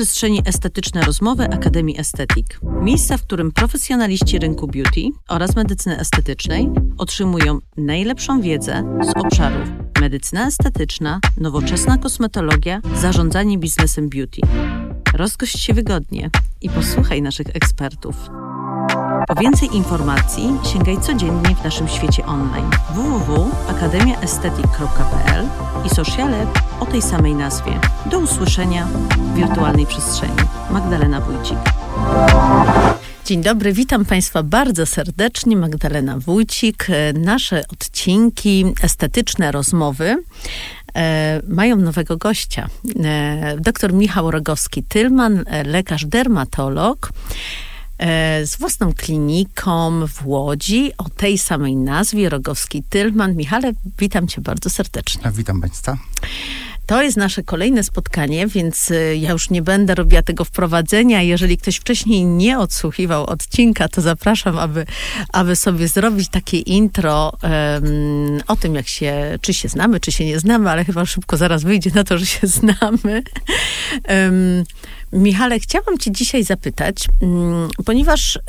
przestrzeni estetyczne rozmowy Akademii Estetik. Miejsca, w którym profesjonaliści rynku beauty oraz medycyny estetycznej otrzymują najlepszą wiedzę z obszarów medycyna estetyczna, nowoczesna kosmetologia, zarządzanie biznesem beauty. Rozgość się wygodnie i posłuchaj naszych ekspertów. Po więcej informacji sięgaj codziennie w naszym świecie online www.akademiaestetyk.pl i sociale o tej samej nazwie. Do usłyszenia w wirtualnej przestrzeni. Magdalena Wójcik. Dzień dobry, witam Państwa bardzo serdecznie. Magdalena Wójcik. Nasze odcinki, estetyczne rozmowy e, mają nowego gościa. E, dr Michał Rogowski-Tylman, e, lekarz dermatolog e, z własną kliniką w Łodzi o tej samej nazwie, Rogowski-Tylman. Michale, witam cię bardzo serdecznie. Witam Państwa. To jest nasze kolejne spotkanie, więc y, ja już nie będę robiła tego wprowadzenia. Jeżeli ktoś wcześniej nie odsłuchiwał odcinka, to zapraszam, aby, aby sobie zrobić takie intro um, o tym, jak się, czy się znamy, czy się nie znamy, ale chyba szybko zaraz wyjdzie na to, że się znamy. Um, Michale, chciałam cię dzisiaj zapytać, um, ponieważ... Y,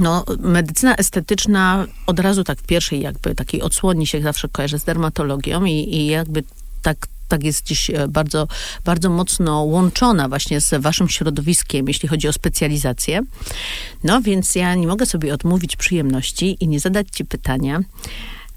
no, medycyna estetyczna od razu tak w pierwszej jakby takiej odsłoni się zawsze kojarzy z dermatologią i, i jakby tak tak jest dziś e, bardzo, bardzo mocno łączona właśnie z waszym środowiskiem, jeśli chodzi o specjalizację. No więc ja nie mogę sobie odmówić przyjemności i nie zadać ci pytania,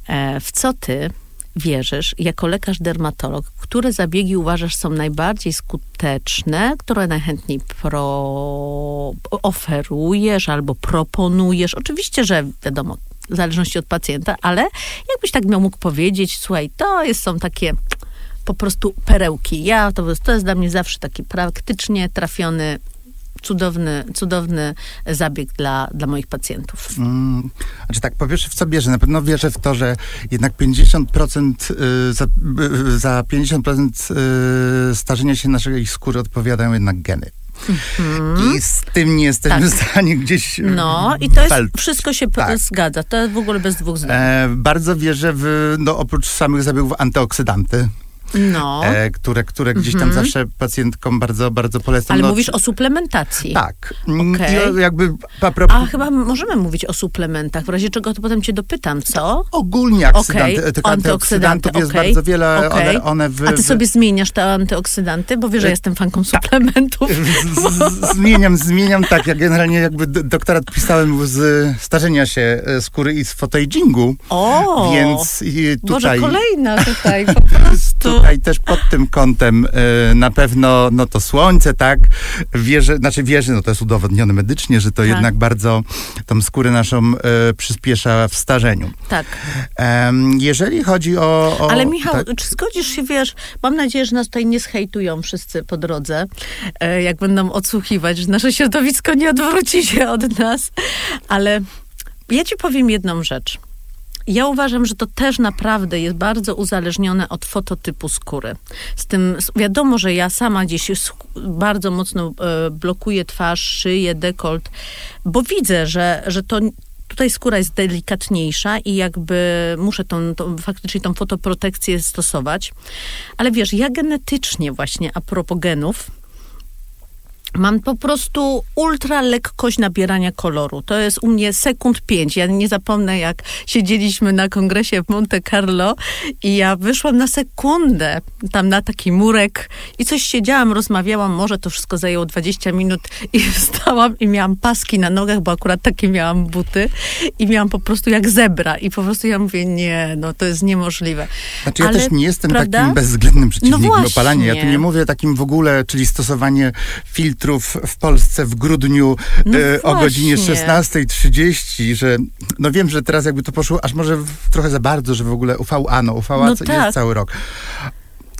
e, w co ty wierzysz jako lekarz dermatolog, które zabiegi uważasz są najbardziej skuteczne, które najchętniej pro, oferujesz albo proponujesz? Oczywiście, że wiadomo, w zależności od pacjenta, ale jakbyś tak miał mógł powiedzieć, słuchaj, to jest, są takie po prostu perełki. Ja, to, to jest dla mnie zawsze taki praktycznie trafiony cudowny, cudowny zabieg dla, dla moich pacjentów. Mm, znaczy tak, po pierwsze w co bierze? Na pewno wierzę w to, że jednak 50% y, za, y, za 50% y, starzenia się naszej skóry odpowiadają jednak geny. Mm-hmm. I z tym nie jesteśmy tak. w stanie gdzieś. No, i to jest, wszystko się tak. zgadza. To jest w ogóle bez dwóch zdań. E, bardzo wierzę w, no, oprócz samych zabiegów, antyoksydanty no. e, które, które gdzieś tam mhm. zawsze pacjentkom bardzo, bardzo polecam. Ale no, mówisz o suplementacji. Tak. Mm, okay. jakby a, propos... a chyba możemy mówić o suplementach, w razie czego to potem cię dopytam, co? Ogólnie oksydanty, okay. tych antyoksydantów okay. jest bardzo wiele. One, one w, a ty sobie zmieniasz te antyoksydanty? Bo wiesz, że e, jestem fanką tak. suplementów. Z, zmieniam, zmieniam, tak. Ja generalnie jakby doktorat pisałem z starzenia się e, skóry i z fotoagingu. O! Więc tutaj... Boże, kolejna tutaj po prostu tutaj też pod tym kątem y, na pewno no to słońce, tak, wierzę, znaczy wierzę, no to jest udowodnione medycznie, że to tak. jednak bardzo tą skórę naszą y, przyspiesza w starzeniu. Tak. Jeżeli chodzi o... o Ale Michał, tak? czy zgodzisz się, wiesz, mam nadzieję, że nas tutaj nie zhejtują wszyscy po drodze, e, jak będą odsłuchiwać, że nasze środowisko nie odwróci się od nas, ale ja ci powiem jedną rzecz. Ja uważam, że to też naprawdę jest bardzo uzależnione od fototypu skóry. Z tym wiadomo, że ja sama gdzieś bardzo mocno e, blokuję twarz, szyję, dekolt, bo widzę, że, że to tutaj skóra jest delikatniejsza i jakby muszę tą, tą, faktycznie tą fotoprotekcję stosować. Ale wiesz, ja genetycznie właśnie, a propos genów, Mam po prostu ultra lekkość nabierania koloru. To jest u mnie sekund pięć. Ja nie zapomnę, jak siedzieliśmy na kongresie w Monte Carlo i ja wyszłam na sekundę tam na taki murek i coś siedziałam, rozmawiałam, może to wszystko zajęło 20 minut i wstałam i miałam paski na nogach, bo akurat takie miałam buty i miałam po prostu jak zebra i po prostu ja mówię, nie, no to jest niemożliwe. Znaczy ja Ale, też nie jestem prawda? takim bezwzględnym przeciwnikiem no opalania. Ja tu nie mówię takim w ogóle, czyli stosowanie w Polsce w grudniu no e, o godzinie 16.30, że no wiem, że teraz jakby to poszło aż może trochę za bardzo, że w ogóle UVA, no UVA no tak. jest cały rok.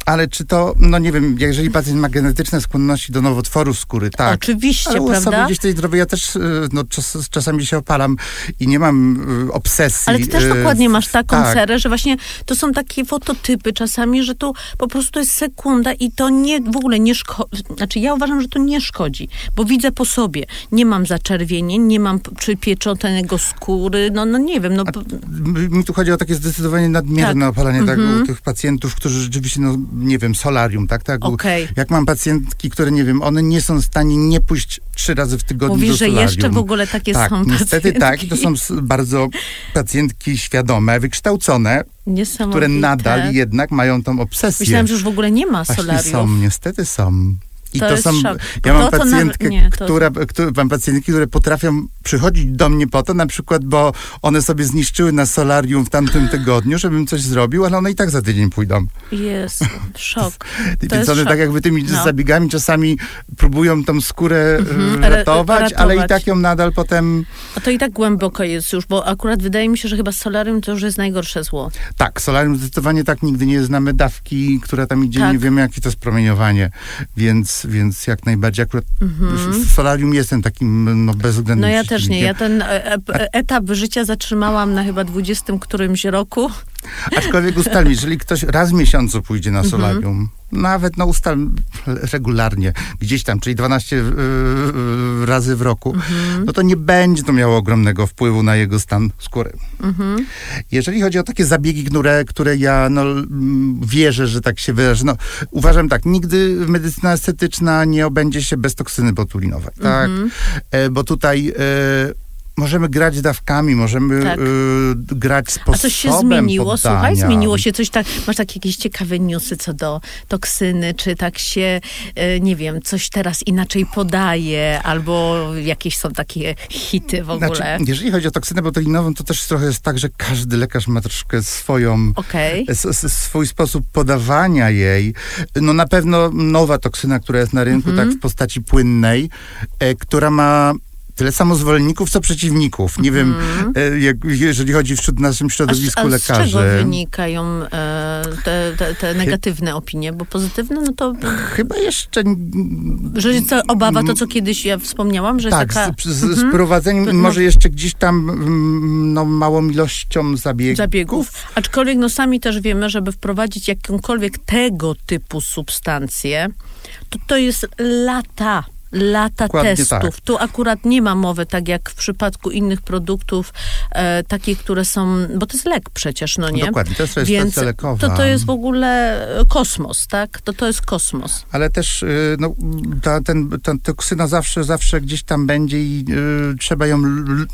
Ale czy to, no nie wiem, jeżeli pacjent ma genetyczne skłonności do nowotworu skóry, tak. Oczywiście, ale u prawda? osoby gdzieś tej zdrowej, ja też e, no, czas, czasami się opalam i nie mam y, obsesji. Ale ty też y, dokładnie masz taką tak. serę, że właśnie to są takie fototypy czasami, że to po prostu to jest sekunda i to nie, w ogóle nie szkodzi. Znaczy ja uważam, że to nie szkodzi, bo widzę po sobie. Nie mam zaczerwienień, nie mam przypieczonego skóry, no, no nie wiem. No. mi tu chodzi o takie zdecydowanie nadmierne tak. opalanie tak, u mhm. tych pacjentów, którzy rzeczywiście no, nie wiem, solarium, tak? tak? Okay. Jak mam pacjentki, które, nie wiem, one nie są w stanie nie pójść trzy razy w tygodniu Mówisz, do solarium. że jeszcze w ogóle takie tak, są niestety pacjentki. tak. To są bardzo pacjentki świadome, wykształcone, które nadal jednak mają tą obsesję. Myślałam, że już w ogóle nie ma solarium. Są, niestety są. I to, to są. Szok. Ja mam to, pacjentkę, która, która, mam pacjentki, które potrafią przychodzić do mnie po to, na przykład, bo one sobie zniszczyły na solarium w tamtym tygodniu, żebym coś zrobił, ale one i tak za tydzień pójdą. Jest, szok. To Więc one szok. tak jakby tymi no. zabiegami czasami próbują tą skórę mhm. ratować, ratować, ale i tak ją nadal potem... A to i tak głęboko jest już, bo akurat wydaje mi się, że chyba solarium to już jest najgorsze zło. Tak, solarium zdecydowanie tak, nigdy nie znamy dawki, która tam idzie, tak. nie wiemy jakie to jest promieniowanie, więc więc jak najbardziej akurat mhm. w solarium jestem takim no, bezwzględnym No ja też nie. Ja ten e, e, etap życia zatrzymałam na chyba dwudziestym którymś roku. Aczkolwiek ustalmy, jeżeli ktoś raz w miesiącu pójdzie na mhm. solarium, nawet no ustal regularnie, gdzieś tam, czyli 12 yy, yy, razy w roku, mhm. no to nie będzie to miało ogromnego wpływu na jego stan skóry. Mhm. Jeżeli chodzi o takie zabiegi, które, które ja no, wierzę, że tak się wyrażę, no uważam tak, nigdy medycyna estetyczna nie obędzie się bez toksyny botulinowej, tak? E, bo tutaj e, możemy grać dawkami, możemy tak. y, grać sposobem A coś się zmieniło? Poddania. Słuchaj, zmieniło się coś tak, masz takie jakieś ciekawe newsy co do toksyny, czy tak się, y, nie wiem, coś teraz inaczej podaje, albo jakieś są takie hity w ogóle? Znaczy, jeżeli chodzi o toksynę botulinową, to też trochę jest tak, że każdy lekarz ma troszkę swoją, okay. swój sposób podawania jej. No na pewno nowa toksyna, która jest na rynku, mm -hmm. tak w postaci płynnej, e, która ma tyle samo zwolenników, co przeciwników. Nie mm. wiem, e, jak, jeżeli chodzi wśród naszym środowisku a, a lekarzy. z czego wynikają e, te, te, te, negatywne opinie? Bo pozytywne, no to... Chyba jeszcze... Że co, obawa to, co kiedyś ja wspomniałam, że tak, taka... z, z, z mhm. prowadzeniem, no, może jeszcze gdzieś tam mm, no, małą ilością zabiegów. Zabiegów. Aczkolwiek no sami też wiemy, żeby wprowadzić jakąkolwiek tego typu substancję, to to jest lata lata Dokładnie testów. Tak. Tu akurat nie ma mowy, tak jak w przypadku innych produktów, e, takich, które są, bo to jest lek przecież, no nie? Dokładnie, to jest Więc lekowa. To, to jest w ogóle kosmos, tak? To, to jest kosmos. Ale też y, no, ta, ten, ta toksyna zawsze, zawsze gdzieś tam będzie i y, trzeba, ją,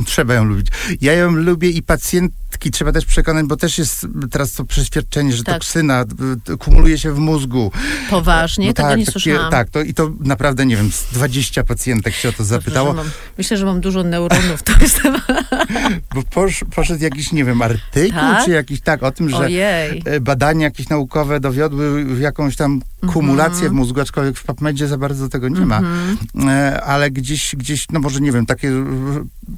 trzeba ją lubić. Ja ją lubię i pacjentki trzeba też przekonać, bo też jest teraz to przeświadczenie, że tak. toksyna kumuluje się w mózgu. Poważnie? No, Tego tak, nie takie, słyszałam. Tak, to, i to naprawdę, nie wiem, 20 pacjentek się o to zapytało. Dobrze, mam, myślę, że mam dużo neuronów. To jest... Bo posz, poszedł jakiś, nie wiem, artykuł, tak? czy jakiś tak, o tym, że Ojej. E, badania jakieś naukowe dowiodły jakąś tam kumulację w mózgu, aczkolwiek w PubMedzie za bardzo tego nie ma. Mm -hmm. Ale gdzieś, gdzieś, no może nie wiem, takie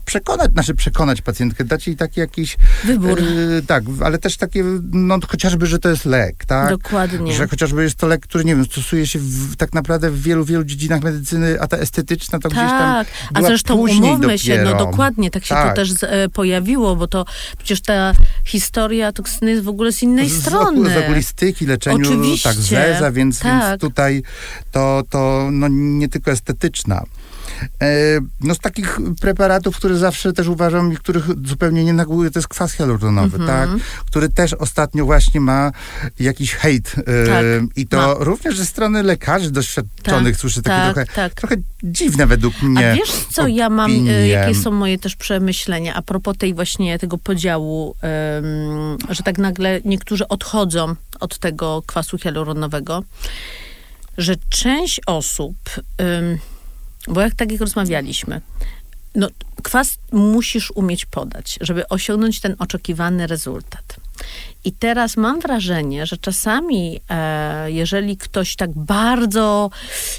przekonać, znaczy przekonać pacjentkę, dać jej taki jakiś... Wybór. E, tak, ale też takie, no chociażby, że to jest lek, tak? Dokładnie. Że chociażby jest to lek, który, nie wiem, stosuje się w, tak naprawdę w wielu, wielu dziedzinach medycyny, a ta estetyczna to tak. gdzieś tam Tak, a zresztą umówmy dopiero. się, no dokładnie, tak się tak. to też e, pojawiło, bo to przecież ta historia toksyny jest w ogóle z innej z, strony. Z okulistyki, leczeniu, Oczywiście. tak, zeza, więc, tak. więc tutaj to, to no, nie tylko estetyczna. E, no z takich preparatów, które zawsze też uważam i których zupełnie nie neguję, to jest kwas hialuronowy, mm -hmm. tak? Który też ostatnio właśnie ma jakiś hejt. E, tak, I to ma. również ze strony lekarzy doświadczonych tak, słyszę takie tak, trochę, tak. trochę dziwne według mnie. A wiesz co opinie. ja mam, e, jakie są moje też przemyślenia a propos tej właśnie tego podziału, że tak nagle niektórzy odchodzą od tego kwasu hialuronowego, że część osób bo jak tak jak rozmawialiśmy, no, kwas musisz umieć podać, żeby osiągnąć ten oczekiwany rezultat. I teraz mam wrażenie, że czasami, e, jeżeli ktoś tak bardzo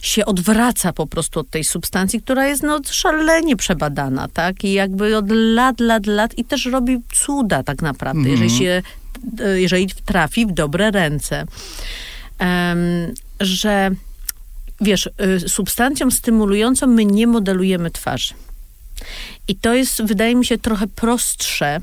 się odwraca po prostu od tej substancji, która jest no, szalenie przebadana, tak? I jakby od lat, lat, lat i też robi cuda tak naprawdę, mm -hmm. jeżeli się, e, jeżeli trafi w dobre ręce. że wiesz, y, substancją stymulującą my nie modelujemy twarzy. I to jest, wydaje mi się, trochę prostsze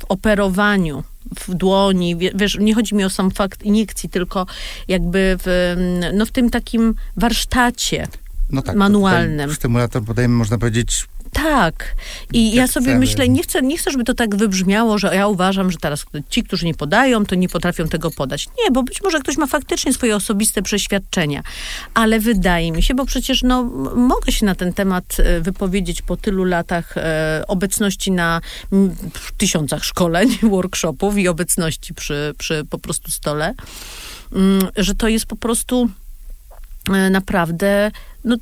w operowaniu, w dłoni. Wiesz, nie chodzi mi o sam fakt iniekcji, tylko jakby w, no, w tym takim warsztacie no tak, manualnym. Stymulator podajemy, można powiedzieć, Tak. I ja sobie chcemy. myślę, nie chcę, nie chcę, żeby to tak wybrzmiało, że ja uważam, że teraz ci, którzy nie podają, to nie potrafią tego podać. Nie, bo być może ktoś ma faktycznie swoje osobiste przeświadczenia. Ale wydaje mi się, bo przecież no, mogę się na ten temat e, wypowiedzieć po tylu latach e, obecności na m, tysiącach szkoleń, workshopów i obecności przy, przy po prostu stole, m, mm, że to jest po prostu e, naprawdę no,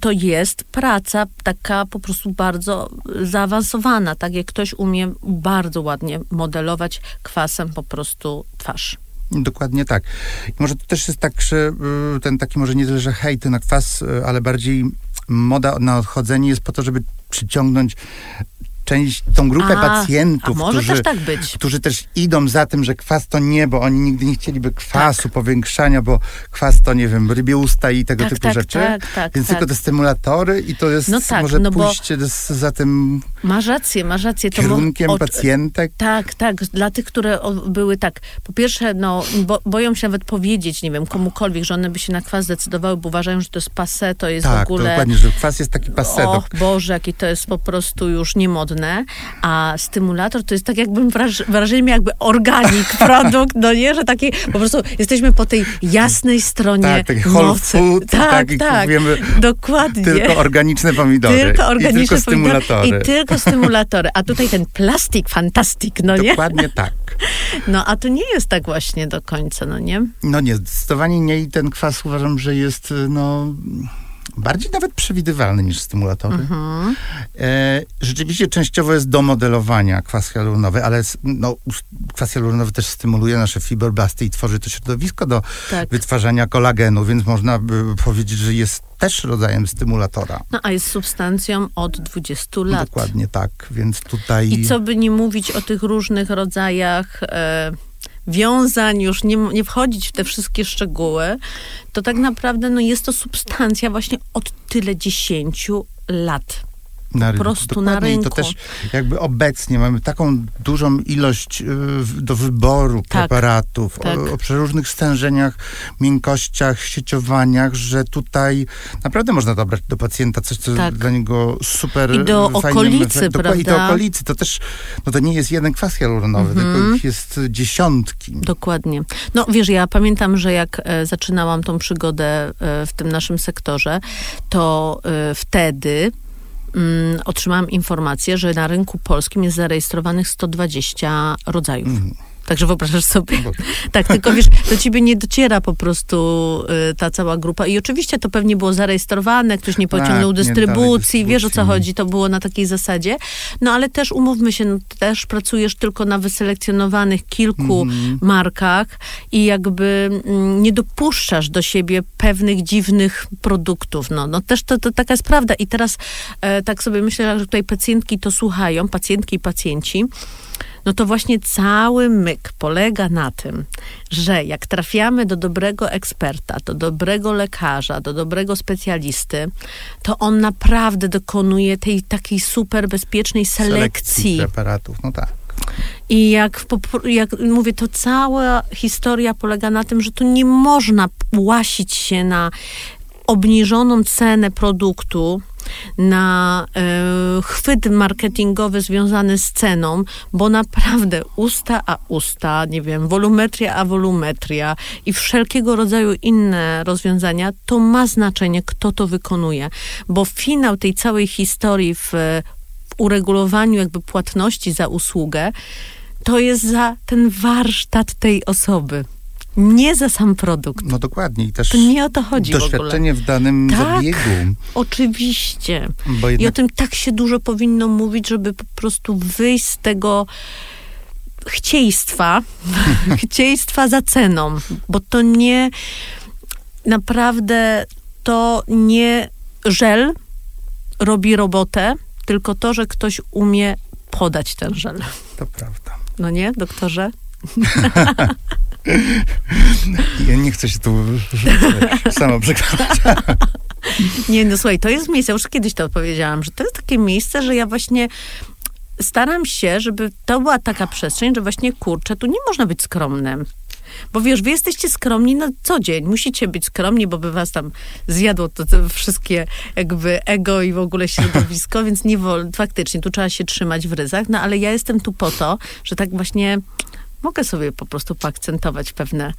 to jest praca taka po prostu bardzo zaawansowana, tak jak ktoś umie bardzo ładnie modelować kwasem po prostu twarz. Dokładnie tak. Może to też jest tak, że y, ten taki może nie tyle, że hejty na kwas, y, ale bardziej moda na odchodzenie jest po to, żeby przyciągnąć część, tą grupę a, pacjentów, a którzy, też tak którzy też idą za tym, że kwas to nie, bo oni nigdy nie chcieliby kwasu, tak. powiększania, bo kwas to, nie wiem, rybie usta i tego tak, typu tak, rzeczy. Tak, tak, Więc tylko te stymulatory i to jest no może no pójście za tym Masz rację, masz rację. To kierunkiem o, pacjentek. Tak, tak. Dla tych, które były tak, po pierwsze, no, bo, boją się nawet powiedzieć, nie wiem, komukolwiek, że one by się na kwas zdecydowały, bo uważają, że to jest passe, to jest tak, w ogóle... Tak, dokładnie, że kwas jest taki passe. Och, Boże, jaki to jest po prostu już niemodne. A stymulator to jest tak jakbym wraż, wrażenie jakby organik produkt, no nie, że taki, po prostu jesteśmy po tej jasnej stronie Tak, taki whole food, tak, tak, tak wiemy, dokładnie. Tylko organiczne pomidory. Tylko organiczne i tylko stymulatory. I tylko stymulatory. A tutaj ten plastik fantastik, no nie? Dokładnie tak. No, a to nie jest tak właśnie do końca, no nie? No nie, zdecydowanie nie i ten kwas uważam, że jest, no bardziej nawet przewidywalny niż stymulatory. Mhm. E, rzeczywiście częściowo jest do modelowania kwas hialuronowy, ale no, kwas hialuronowy też stymuluje nasze fibroblasty i tworzy to środowisko do tak. wytwarzania kolagenu, więc można by powiedzieć, że jest też rodzajem stymulatora. No, a jest substancją od 20 lat. Dokładnie tak, więc tutaj... I co by nie mówić o tych różnych rodzajach... E wiązań, już nie, nie wchodzić w te wszystkie szczegóły, to tak naprawdę no, jest to substancja właśnie od tyle dziesięciu lat na po prostu Dokładnie. na rynku. I to też jakby obecnie mamy taką dużą ilość y, do wyboru tak, preparatów tak. O, o przeróżnych stężeniach, miękkościach, sieciowaniach, że tutaj naprawdę można dobrać do pacjenta coś, co tak. dla niego super I do okolicy, prawda? I do okolicy. To też, no to nie jest jeden kwas hialuronowy, mhm. tylko ich jest dziesiątki. Dokładnie. No wiesz, ja pamiętam, że jak e, zaczynałam tą przygodę e, w tym naszym sektorze, to e, wtedy mm, otrzymałam informację, że na rynku polskim jest zarejestrowanych 120 rodzajów. Mm. Także wyobrażasz sobie. No tak, tylko wiesz, do ciebie nie dociera po prostu y, ta cała grupa. I oczywiście to pewnie było zarejestrowane, ktoś nie pociągnął tak, dystrybucji, nie wiesz o co chodzi, to było na takiej zasadzie. No ale też umówmy się, no, też pracujesz tylko na wyselekcjonowanych kilku mm -hmm. markach i jakby mm, nie dopuszczasz do siebie pewnych dziwnych produktów. No, no też to, to taka jest prawda. I teraz e, tak sobie myślę, że tutaj pacjentki to słuchają, pacjentki i pacjenci no to właśnie cały myk polega na tym, że jak trafiamy do dobrego eksperta, do dobrego lekarza, do dobrego specjalisty, to on naprawdę dokonuje tej takiej super bezpiecznej selekcji. selekcji preparatów, no tak. I jak, jak mówię, to cała historia polega na tym, że tu nie można łasić się na obniżoną cenę produktu, na e, chwyt marketingowy związany z ceną, bo naprawdę usta a usta, nie wiem, wolumetria a wolumetria i wszelkiego rodzaju inne rozwiązania, to ma znaczenie, kto to wykonuje, bo finał tej całej historii w, w uregulowaniu jakby płatności za usługę, to jest za ten warsztat tej osoby. Nie za sam produkt. No dokładnie. I też to nie o to chodzi Doświadczenie w, w danym tak, zabiegu. oczywiście. Jednak... I o tym tak się dużo powinno mówić, żeby po prostu wyjść z tego chcieństwa, chcieństwa za ceną, bo to nie naprawdę to nie żel robi robotę, tylko to, że ktoś umie podać ten żel. To prawda. No nie, doktorze? Ja nie chcę się tu sama przekonać. Nie, no słuchaj, to jest miejsce, już kiedyś to odpowiedziałam, że to jest takie miejsce, że ja właśnie staram się, żeby to była taka przestrzeń, że właśnie kurczę, tu nie można być skromnym. Bo wiesz, wy jesteście skromni na co dzień. Musicie być skromni, bo by was tam zjadło to, to wszystkie jakby ego i w ogóle środowisko, więc nie faktycznie, tu trzeba się trzymać w ryzach, no ale ja jestem tu po to, że tak właśnie mogę sobie po prostu poakcentować pewne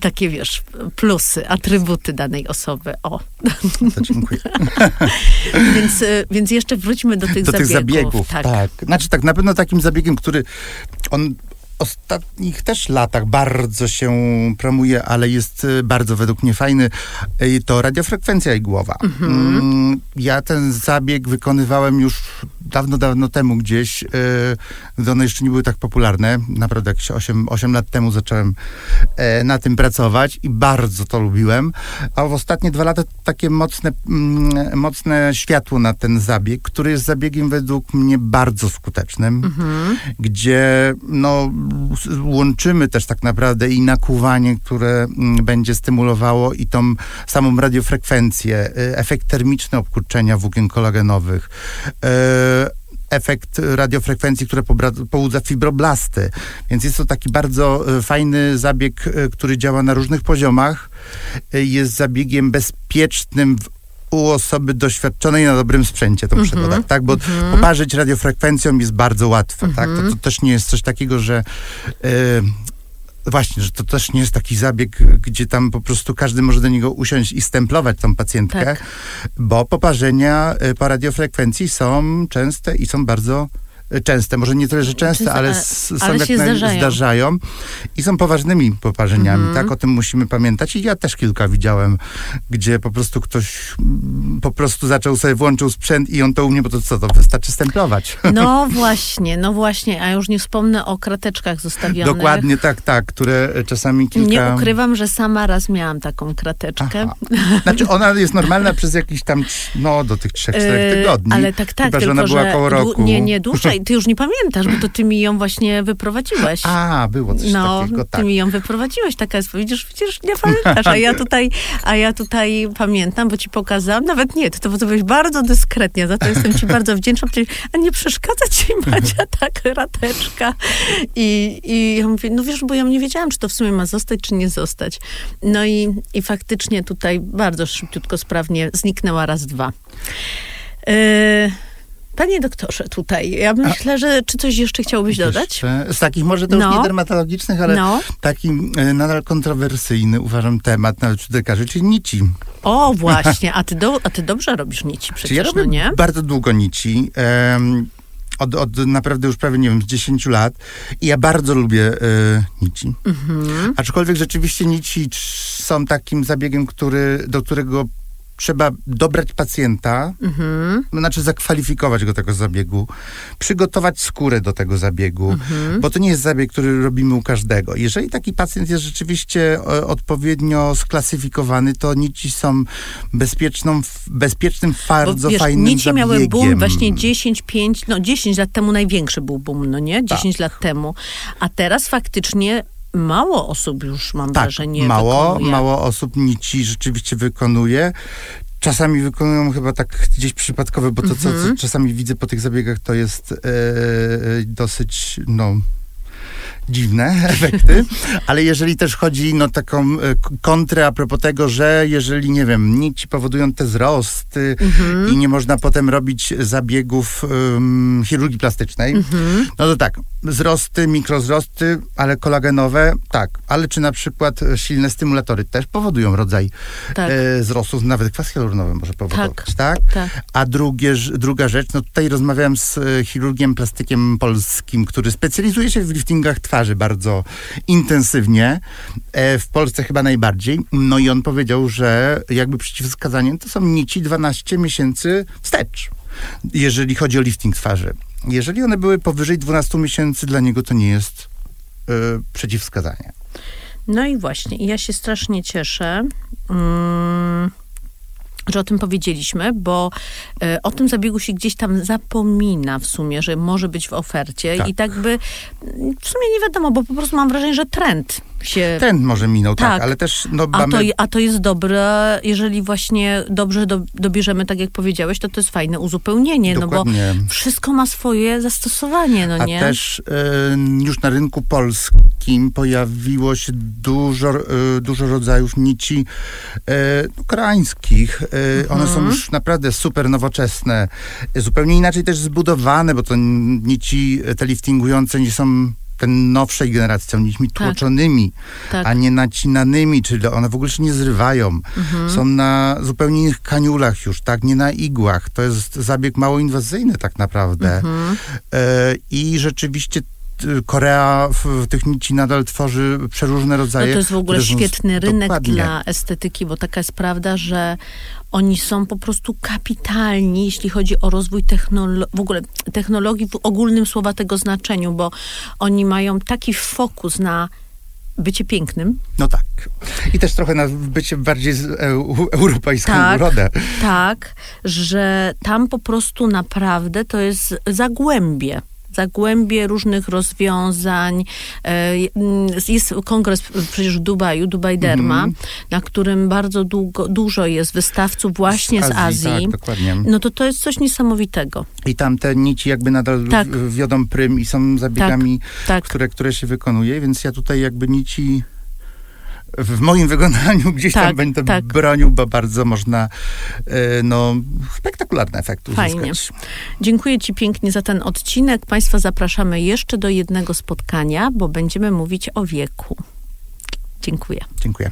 takie, wiesz, plusy, atrybuty danej osoby. O. To dziękuję. więc, y, więc jeszcze wróćmy do tych do zabiegów. Tych zabiegów tak. tak. Znaczy tak, na pewno takim zabiegiem, który on ostatnich też latach bardzo się promuje, ale jest y, bardzo według mnie fajny, to radiofrekwencja igłowa. Mhm. Mm, ja ten zabieg wykonywałem już dawno, dawno temu gdzieś, gdy one jeszcze nie były tak popularne. Naprawdę jakieś 8, 8 lat temu zacząłem e, na tym pracować i bardzo to lubiłem. A w ostatnie dwa lata takie mocne, mm, mocne światło na ten zabieg, który jest zabiegiem według mnie bardzo skutecznym, mhm. gdzie no łączymy też tak naprawdę i nakuwanie, które mm, będzie stymulowało i tą samą radiofrekwencję, y, efekt termiczny obkurczenia włókien kolagenowych, efekt radiofrekwencji, które pobudza fibroblasty. Więc jest to taki bardzo y, fajny zabieg, który działa na różnych poziomach. Jest zabiegiem bezpiecznym w u osoby doświadczonej na dobrym sprzęcie to muszę mm -hmm. tak? Bo mm -hmm. poparzyć radiofrekwencją jest bardzo łatwe, mm -hmm. tak? To, mhm. to, też nie jest coś takiego, że Właśnie, że to też nie jest taki zabieg, gdzie tam po prostu każdy może do niego usiąść i stemplować tą pacjentkę, tak. bo poparzenia y, po radiofrekwencji są częste i są bardzo częste, może nie tyle, że częste, ale, są ale jak się zdarzają. zdarzają. i są poważnymi poparzeniami, mm. tak? O tym musimy pamiętać i ja też kilka widziałem, gdzie po prostu ktoś mm, po prostu zaczął sobie, włączył sprzęt i on to u mnie, bo to co, to wystarczy stemplować. No właśnie, no właśnie, a już nie wspomnę o krateczkach zostawionych. Dokładnie, tak, tak, które czasami kilka... Nie ukrywam, że sama raz miałam taką krateczkę. Aha. Znaczy ona jest normalna przez jakiś tam, no do tych trzech, czterech yy, tygodni. Ale tak, tak, Chyba, tylko, że ona była koło roku. Nie, nie, dłużej ty już nie pamiętasz, bo to ty mi ją właśnie wyprowadziłeś. A, było coś no, takiego, tak. ty mi ją wyprowadziłeś, taka jest, widzisz, widzisz, nie pamiętasz, a ja tutaj, a ja tutaj pamiętam, bo ci pokazałam, nawet nie, to, to byłeś bardzo dyskretnie, za to jestem ci bardzo wdzięczna, a nie przeszkadza ci Macia ta rateczka. I, I ja mówię, no wiesz, bo ja nie wiedziałam, czy to w sumie ma zostać, czy nie zostać. No i, i faktycznie tutaj bardzo szybciutko, sprawnie zniknęła raz, dwa. Yy, Panie doktorze, tutaj, ja myślę, że czy coś jeszcze chciałbyś dodać? Z takich może to no. już nie dermatologicznych, ale no. taki e, nadal kontrowersyjny uważam temat nawet wśród lekarzy, czyli nici. O, właśnie, a ty, do, a ty dobrze robisz nici przecież, ja robię no nie? bardzo długo nici. Um, od, od naprawdę już prawie, nie wiem, z 10 lat. I ja bardzo lubię y, nici. Mhm. Aczkolwiek rzeczywiście nici są takim zabiegiem, który, do którego trzeba dobrać pacjenta, mhm. znaczy zakwalifikować go tego zabiegu, przygotować skórę do tego zabiegu, mhm. bo to nie jest zabieg, który robimy u każdego. Jeżeli taki pacjent jest rzeczywiście e, odpowiednio sklasyfikowany, to nici są bezpieczną, bezpiecznym, bardzo bo, wiesz, fajnym nici zabiegiem. miały boom właśnie 10, 5, no 10 lat temu największy był boom, no nie? 10 tak. lat temu. A teraz faktycznie mało osób już, mam tak, wrażenie, mało, wykonuje. mało osób nici rzeczywiście wykonuje. Czasami wykonują chyba tak gdzieś przypadkowe, bo to, co, co mhm. czasami widzę po tych zabiegach, to jest e, dosyć, no, dziwne efekty, ale jeżeli też chodzi no taką e, kontrę a propos tego, że jeżeli, nie wiem, nici powodują te wzrosty mhm. i nie można potem robić zabiegów um, chirurgii plastycznej, mhm. no to tak, wzrosty, mikrowzrosty, ale kolagenowe, tak, ale czy na przykład silne stymulatory też powodują rodzaj tak. e, wzrostów, nawet kwas hialuronowy może powodować, tak? tak? tak. A drugie, druga rzecz, no tutaj rozmawiałem z e, chirurgiem plastykiem polskim, który specjalizuje się w liftingach twarzy, lekarzy bardzo intensywnie, e, w Polsce chyba najbardziej. No i on powiedział, że jakby przeciwwskazaniem to są nici 12 miesięcy wstecz, jeżeli chodzi o lifting twarzy. Jeżeli one były powyżej 12 miesięcy, dla niego to nie jest y, przeciwwskazanie. No i właśnie, ja się strasznie cieszę. Mm że o tym powiedzieliśmy, bo e, o tym zabiegu się gdzieś tam zapomina w sumie, że może być w ofercie tak. i tak by w sumie nie wiadomo, bo po prostu mam wrażenie, że trend się... Ten może minął, tak, tak ale też no, a, mamy... to, a to jest dobre, jeżeli właśnie dobrze do, dobierzemy, tak jak powiedziałeś, to to jest fajne uzupełnienie, Dokładnie. no bo wszystko ma swoje zastosowanie, no nie? A też y, już na rynku polskim pojawiło się dużo, y, dużo rodzajów nici y, ukraińskich. Mhm. One są mhm. już naprawdę super nowoczesne, zupełnie inaczej też zbudowane, bo to nici te liftingujące nie są ten nowszej generacji, są nićmi tak. tłoczonymi, tak. a nie nacinanymi, czyli one w ogóle się nie zrywają. Mhm. Są na zupełnie innych kaniulach już, tak, nie na igłach. To jest zabieg mało inwazyjny tak naprawdę. Mhm. E, I rzeczywiście Korea w tych nici nadal tworzy przeróżne rodzaje. No to jest w ogóle świetny rynek dokładnie. dla estetyki, bo taka jest prawda, że oni są po prostu kapitalni, jeśli chodzi o rozwój technolo- w ogóle technologii w ogólnym słowa tego znaczeniu, bo oni mają taki fokus na bycie pięknym. No tak. I też trochę na bycie bardziej z europejską tak, urodę. Tak, że tam po prostu naprawdę to jest zagłębie zagłębie różnych rozwiązań. E, jest kongres przecież w Dubaju, Dubai Derma, mm. na którym bardzo długo, dużo jest wystawców właśnie z Azji. Z Azji. Tak, dokładnie. No to to jest coś niesamowitego. I tam te nici jakby nadal tak. wiodą prym i są zabiegami, tak, tak. Które, które się wykonuje, więc ja tutaj jakby nici w moim wykonaniu gdzieś tak, tam będę tak. bronił, bo bardzo można e, no, spektakularny efekt uzyskać. Fajnie. Dziękuję Ci pięknie za ten odcinek. Państwa zapraszamy jeszcze do jednego spotkania, bo będziemy mówić o wieku. Dziękuję. Dziękuję.